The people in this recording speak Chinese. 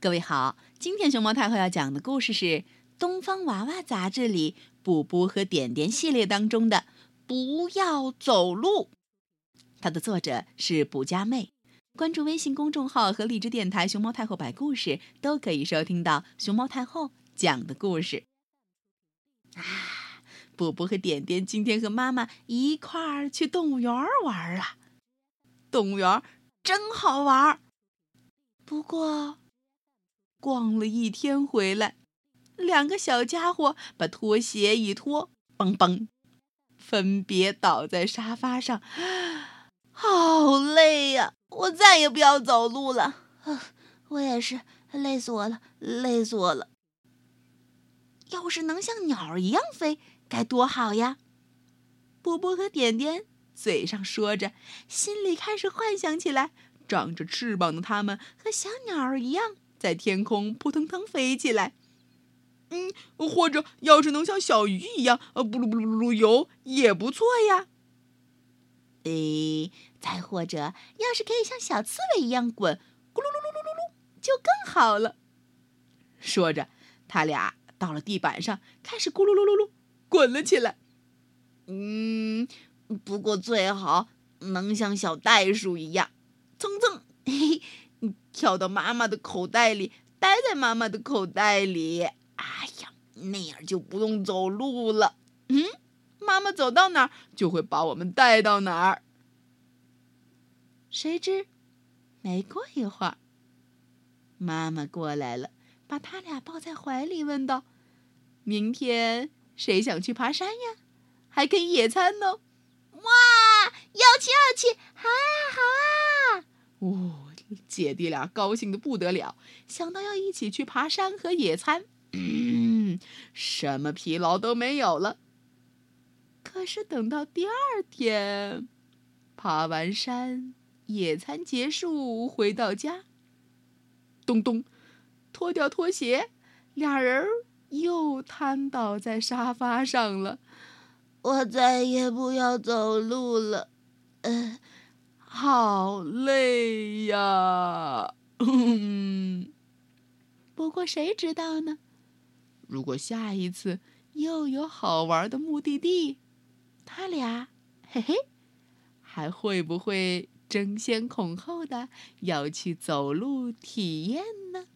各位好，今天熊猫太后要讲的故事是《东方娃娃》杂志里《布布和点点》系列当中的《不要走路》。它的作者是卜佳妹。关注微信公众号和荔枝电台“熊猫太后摆故事”，都可以收听到熊猫太后讲的故事。啊，布布和点点今天和妈妈一块儿去动物园玩了。动物园真好玩儿，不过。逛了一天回来，两个小家伙把拖鞋一脱，嘣嘣，分别倒在沙发上，好累呀！我再也不要走路了。我也是，累死我了，累死我了。要是能像鸟儿一样飞，该多好呀！波波和点点嘴上说着，心里开始幻想起来，长着翅膀的它们和小鸟一样。在天空扑腾腾飞起来，嗯，或者要是能像小鱼一样，呃，咕噜咕噜咕噜游也不错呀。诶，再或者要是可以像小刺猬一样滚，咕噜噜噜噜噜噜，就更好了。说着，他俩到了地板上，开始咕噜噜噜噜滚了起来。嗯，不过最好能像小袋鼠一样。跳到妈妈的口袋里，待在妈妈的口袋里。哎呀，那样就不用走路了。嗯，妈妈走到哪儿，就会把我们带到哪儿。谁知，没过一会儿，妈妈过来了，把他俩抱在怀里，问道：“明天谁想去爬山呀？还可以野餐呢。”哇，要去要去，姐弟俩高兴的不得了，想到要一起去爬山和野餐，嗯什么疲劳都没有了。可是等到第二天，爬完山、野餐结束，回到家，咚咚，脱掉拖鞋，俩人又瘫倒在沙发上了。我再也不要走路了，嗯。好累呀！不过谁知道呢？如果下一次又有好玩的目的地，他俩嘿嘿，还会不会争先恐后的要去走路体验呢？